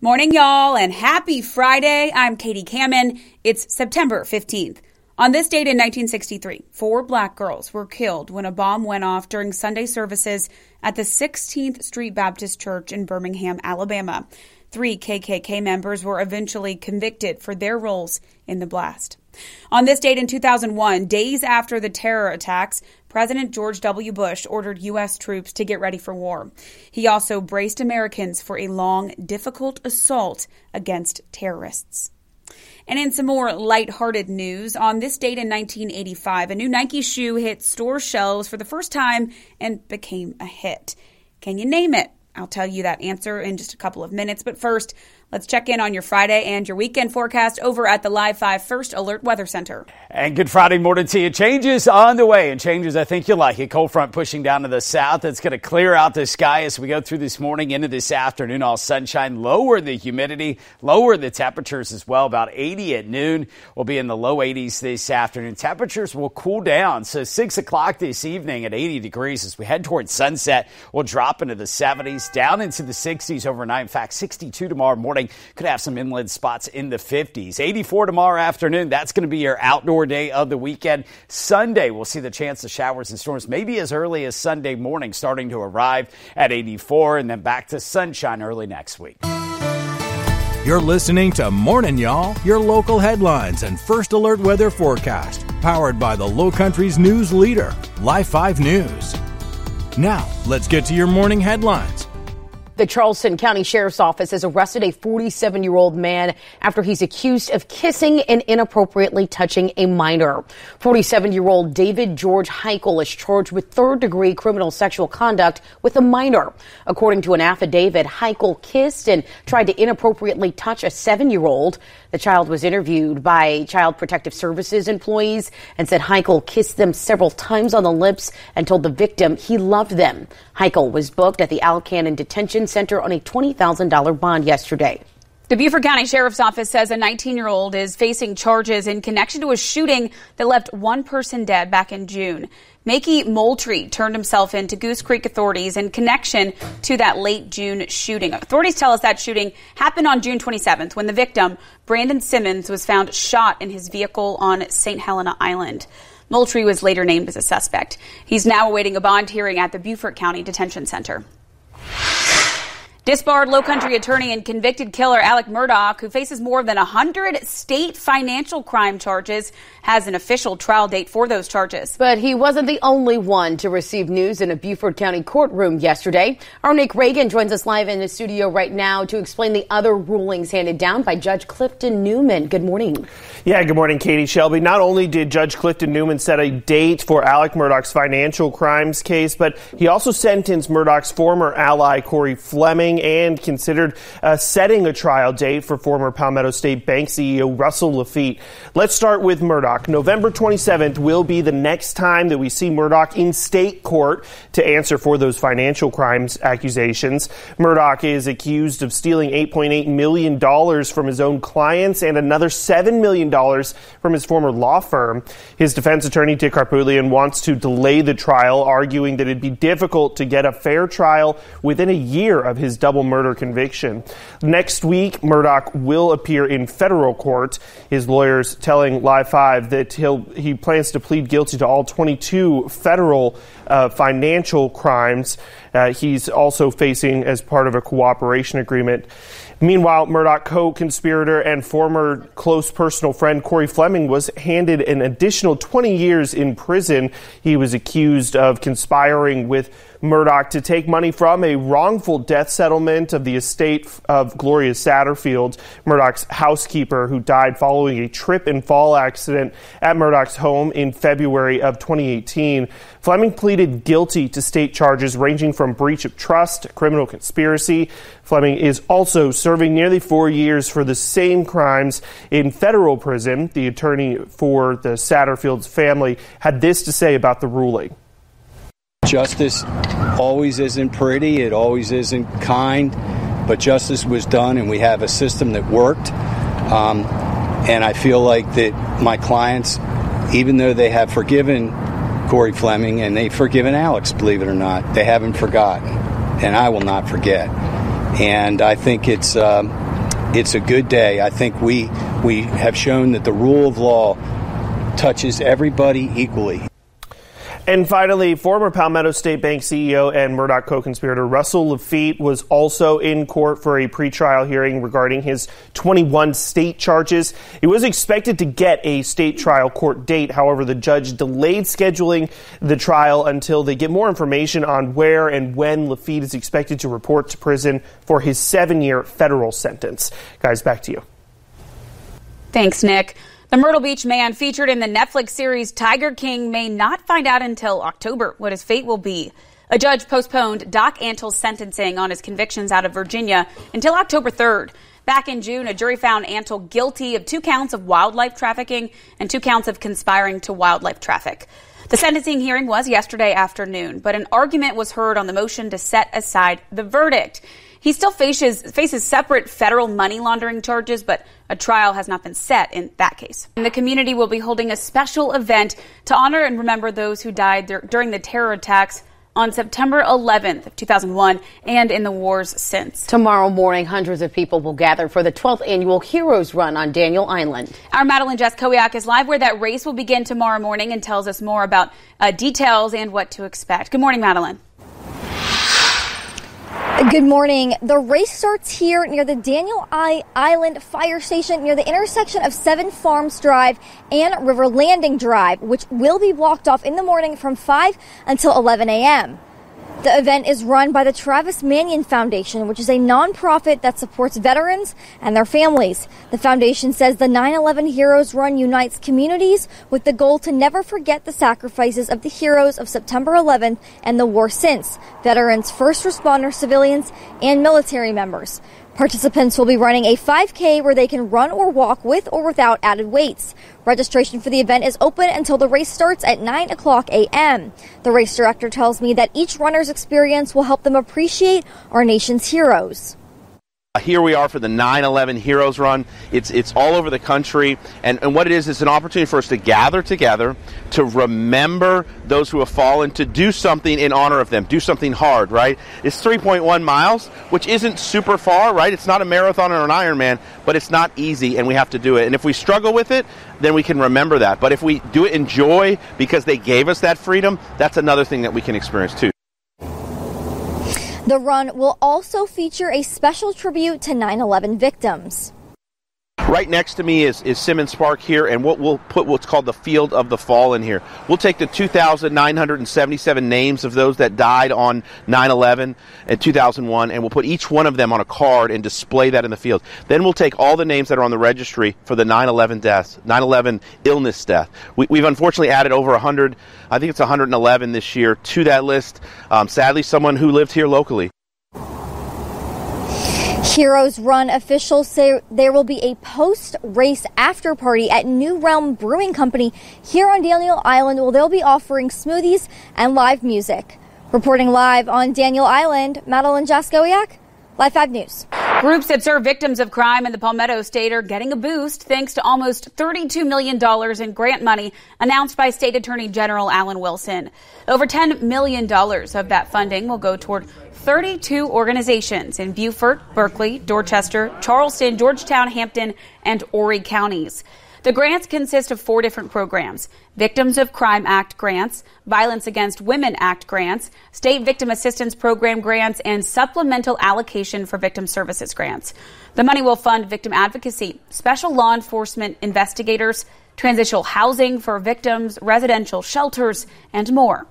Morning, y'all, and happy Friday. I'm Katie Kamen. It's September 15th. On this date in 1963, four black girls were killed when a bomb went off during Sunday services at the 16th Street Baptist Church in Birmingham, Alabama. Three KKK members were eventually convicted for their roles in the blast. On this date in 2001, days after the terror attacks, President George W. Bush ordered U.S. troops to get ready for war. He also braced Americans for a long, difficult assault against terrorists. And in some more lighthearted news, on this date in 1985, a new Nike shoe hit store shelves for the first time and became a hit. Can you name it? I'll tell you that answer in just a couple of minutes. But first, Let's check in on your Friday and your weekend forecast over at the Live 5 First Alert Weather Center. And good Friday morning to you. Changes on the way, and changes I think you'll like. A cold front pushing down to the south. It's going to clear out the sky as we go through this morning into this afternoon. All sunshine, lower the humidity, lower the temperatures as well. About 80 at noon. We'll be in the low 80s this afternoon. Temperatures will cool down. So 6 o'clock this evening at 80 degrees as we head towards sunset. We'll drop into the 70s, down into the 60s overnight. In fact, 62 tomorrow morning. Could have some inland spots in the 50s. 84 tomorrow afternoon. That's going to be your outdoor day of the weekend. Sunday, we'll see the chance of showers and storms maybe as early as Sunday morning, starting to arrive at 84 and then back to sunshine early next week. You're listening to Morning Y'all, your local headlines and first alert weather forecast, powered by the Low Country's news leader, Live 5 News. Now, let's get to your morning headlines. The Charleston County Sheriff's Office has arrested a 47 year old man after he's accused of kissing and inappropriately touching a minor. 47 year old David George Heichel is charged with third degree criminal sexual conduct with a minor. According to an affidavit, Heichel kissed and tried to inappropriately touch a seven year old. The child was interviewed by Child Protective Services employees and said Heichel kissed them several times on the lips and told the victim he loved them. Heichel was booked at the Al Alcannon Detention Center on a $20,000 bond yesterday. The Beaufort County Sheriff's Office says a 19 year old is facing charges in connection to a shooting that left one person dead back in June. Makey Moultrie turned himself in to Goose Creek authorities in connection to that late June shooting. Authorities tell us that shooting happened on June 27th when the victim, Brandon Simmons, was found shot in his vehicle on St. Helena Island. Moultrie was later named as a suspect. He's now awaiting a bond hearing at the Beaufort County Detention Center. Disbarred low country attorney and convicted killer Alex Murdaugh, who faces more than 100 state financial crime charges, has an official trial date for those charges. But he wasn't the only one to receive news in a Beaufort County courtroom yesterday. Our Nick Reagan joins us live in the studio right now to explain the other rulings handed down by Judge Clifton Newman. Good morning. Yeah, good morning, Katie Shelby. Not only did Judge Clifton Newman set a date for Alex Murdaugh's financial crimes case, but he also sentenced Murdaugh's former ally, Corey Fleming and considered uh, setting a trial date for former Palmetto State Bank CEO Russell Lafitte. Let's start with Murdaugh. November 27th will be the next time that we see Murdaugh in state court to answer for those financial crimes accusations. Murdaugh is accused of stealing $8.8 million from his own clients and another $7 million from his former law firm. His defense attorney, Dick Harpootlian, wants to delay the trial, arguing that it'd be difficult to get a fair trial within a year of his double murder conviction. Next week, Murdaugh will appear in federal court. His lawyers telling Live 5 that he plans to plead guilty to all 22 federal uh, financial crimes. Uh, he's also facing as part of a cooperation agreement. Meanwhile, Murdaugh co conspirator and former close personal friend Corey Fleming was handed an additional 20 years in prison. He was accused of conspiring with Murdaugh to take money from a wrongful death settlement of the estate of Gloria Satterfield, Murdaugh's housekeeper, who died following a trip and fall accident at Murdaugh's home in February of 2018. Fleming pleaded guilty to state charges ranging from breach of trust, to criminal conspiracy. Fleming is also serving nearly four years for the same crimes in federal prison. The attorney for the Satterfield's family had this to say about the ruling. Justice always isn't pretty, it always isn't kind, but justice was done, and we have a system that worked. Um, and I feel like that my clients, even though they have forgiven Corey Fleming and they've forgiven Alex, believe it or not, they haven't forgotten. And I will not forget. And I think it's um, it's a good day. I think we we have shown that the rule of law touches everybody equally. And finally, former Palmetto State Bank CEO and Murdaugh co-conspirator Russell Lafitte was also in court for a pretrial hearing regarding his 21 state charges. He was expected to get a state trial court date. However, the judge delayed scheduling the trial until they get more information on where and when Lafitte is expected to report to prison for his seven-year federal sentence. Guys, back to you. Thanks, Nick. The Myrtle Beach man featured in the Netflix series Tiger King may not find out until October what his fate will be. A judge postponed Doc Antle's sentencing on his convictions out of Virginia until October 3rd. Back in June, a jury found Antle guilty of two counts of wildlife trafficking and two counts of conspiring to wildlife traffic. The sentencing hearing was yesterday afternoon, but an argument was heard on the motion to set aside the verdict. He still faces, faces separate federal money laundering charges, but a trial has not been set in that case. And the community will be holding a special event to honor and remember those who died during the terror attacks on September 11th 2001 and in the wars since. Tomorrow morning, hundreds of people will gather for the 12th annual Heroes Run on Daniel Island. Our Madeline Jaskowiak is live where that race will begin tomorrow morning and tells us more about uh, details and what to expect. Good morning, Madeline. Good morning. The race starts here near the Daniel I Island Fire Station near the intersection of Seven Farms Drive and River Landing Drive, which will be blocked off in the morning from 5 until 11 a.m. The event is run by the Travis Manion Foundation, which is a nonprofit that supports veterans and their families. The foundation says the 9-11 Heroes Run unites communities with the goal to never forget the sacrifices of the heroes of September 11th and the war since, veterans, first responders, civilians, and military members. Participants will be running a 5K where they can run or walk with or without added weights. Registration for the event is open until the race starts at 9 o'clock a.m. The race director tells me that each runner's experience will help them appreciate our nation's heroes. Uh, here we are for the 9/11 Heroes Run. It's it's all over the country, and, and what it is is an opportunity for us to gather together, to remember those who have fallen, to do something in honor of them, do something hard. Right? It's 3.1 miles, which isn't super far. Right? It's not a marathon or an Ironman, but it's not easy, and we have to do it. And if we struggle with it, then we can remember that. But if we do it in joy because they gave us that freedom, that's another thing that we can experience too. The run will also feature a special tribute to 9 11 victims. Right next to me is, is Simmons Park here, and what we'll put what's called the Field of the Fallen here. We'll take the 2,977 names of those that died on 9/11 and 2001, and we'll put each one of them on a card and display that in the field. Then we'll take all the names that are on the registry for the 9/11 deaths, 9/11 illness death. We, have unfortunately added over 100, I think it's 111 this year to that list. Um, sadly, someone who lived here locally. Heroes Run officials say there will be a post race after party at New Realm Brewing Company here on Daniel Island where they'll be offering smoothies and live music. Reporting live on Daniel Island, Madeline Jaskowiak, Live 5 News. Groups that serve victims of crime in the Palmetto State are getting a boost thanks to almost $32 million in grant money announced by State Attorney General Alan Wilson. Over $10 million of that funding will go toward 32 organizations in Beaufort, Berkeley, Dorchester, Charleston, Georgetown, Hampton, and Horry counties. The grants consist of four different programs Victims of Crime Act grants, Violence Against Women Act grants, State Victim Assistance Program grants, and Supplemental Allocation for Victim Services grants. The money will fund victim advocacy, special law enforcement investigators, transitional housing for victims, residential shelters, and more.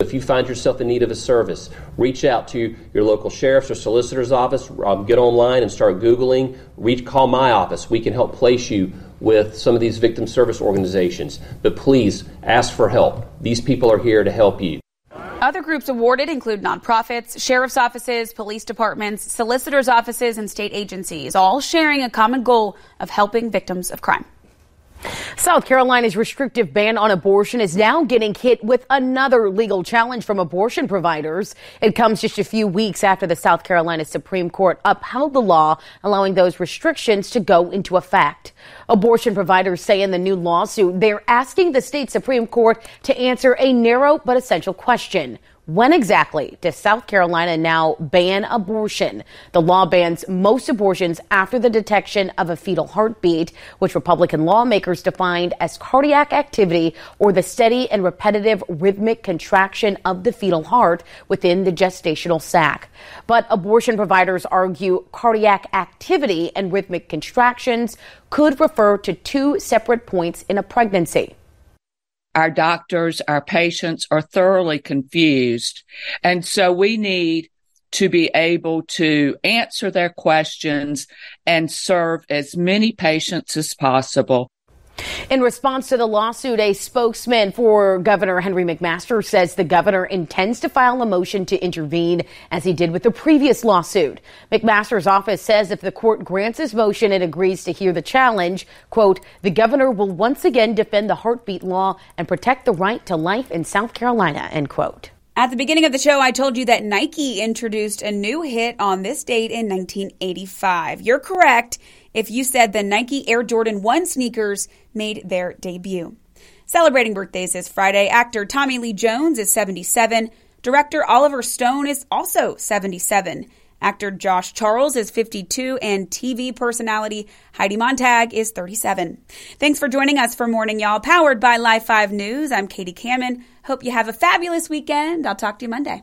If you find yourself in need of a service, reach out to your local sheriff's or solicitor's office. Um, get online and start Googling. Reach, call my office. We can help place you with some of these victim service organizations. But please ask for help. These people are here to help you. Other groups awarded include nonprofits, sheriff's offices, police departments, solicitors' offices, and state agencies, all sharing a common goal of helping victims of crime. South Carolina's restrictive ban on abortion is now getting hit with another legal challenge from abortion providers. It comes just a few weeks after the South Carolina Supreme Court upheld the law allowing those restrictions to go into effect. Abortion providers say in the new lawsuit they're asking the state Supreme Court to answer a narrow but essential question. When exactly does South Carolina now ban abortion? The law bans most abortions after the detection of a fetal heartbeat, which Republican lawmakers defined as cardiac activity or the steady and repetitive rhythmic contraction of the fetal heart within the gestational sac. But abortion providers argue cardiac activity and rhythmic contractions could refer to two separate points in a pregnancy our doctors, our patients are thoroughly confused. And so we need to be able to answer their questions and serve as many patients as possible. In response to the lawsuit, a spokesman for Governor Henry McMaster says the governor intends to file a motion to intervene as he did with the previous lawsuit. McMaster's office says if the court grants his motion and agrees to hear the challenge, quote, the governor will once again defend the heartbeat law and protect the right to life in South Carolina, end quote. At the beginning of the show, I told you that Nike introduced a new hit on this date in 1985. You're correct if you said the Nike Air Jordan 1 sneakers made their debut. Celebrating birthdays this Friday, actor Tommy Lee Jones is 77. Director Oliver Stone is also 77. Actor Josh Charles is 52 and TV personality Heidi Montag is 37. Thanks for joining us for Morning Y'all, powered by Live 5 News. I'm Katie Kamen. Hope you have a fabulous weekend. I'll talk to you Monday.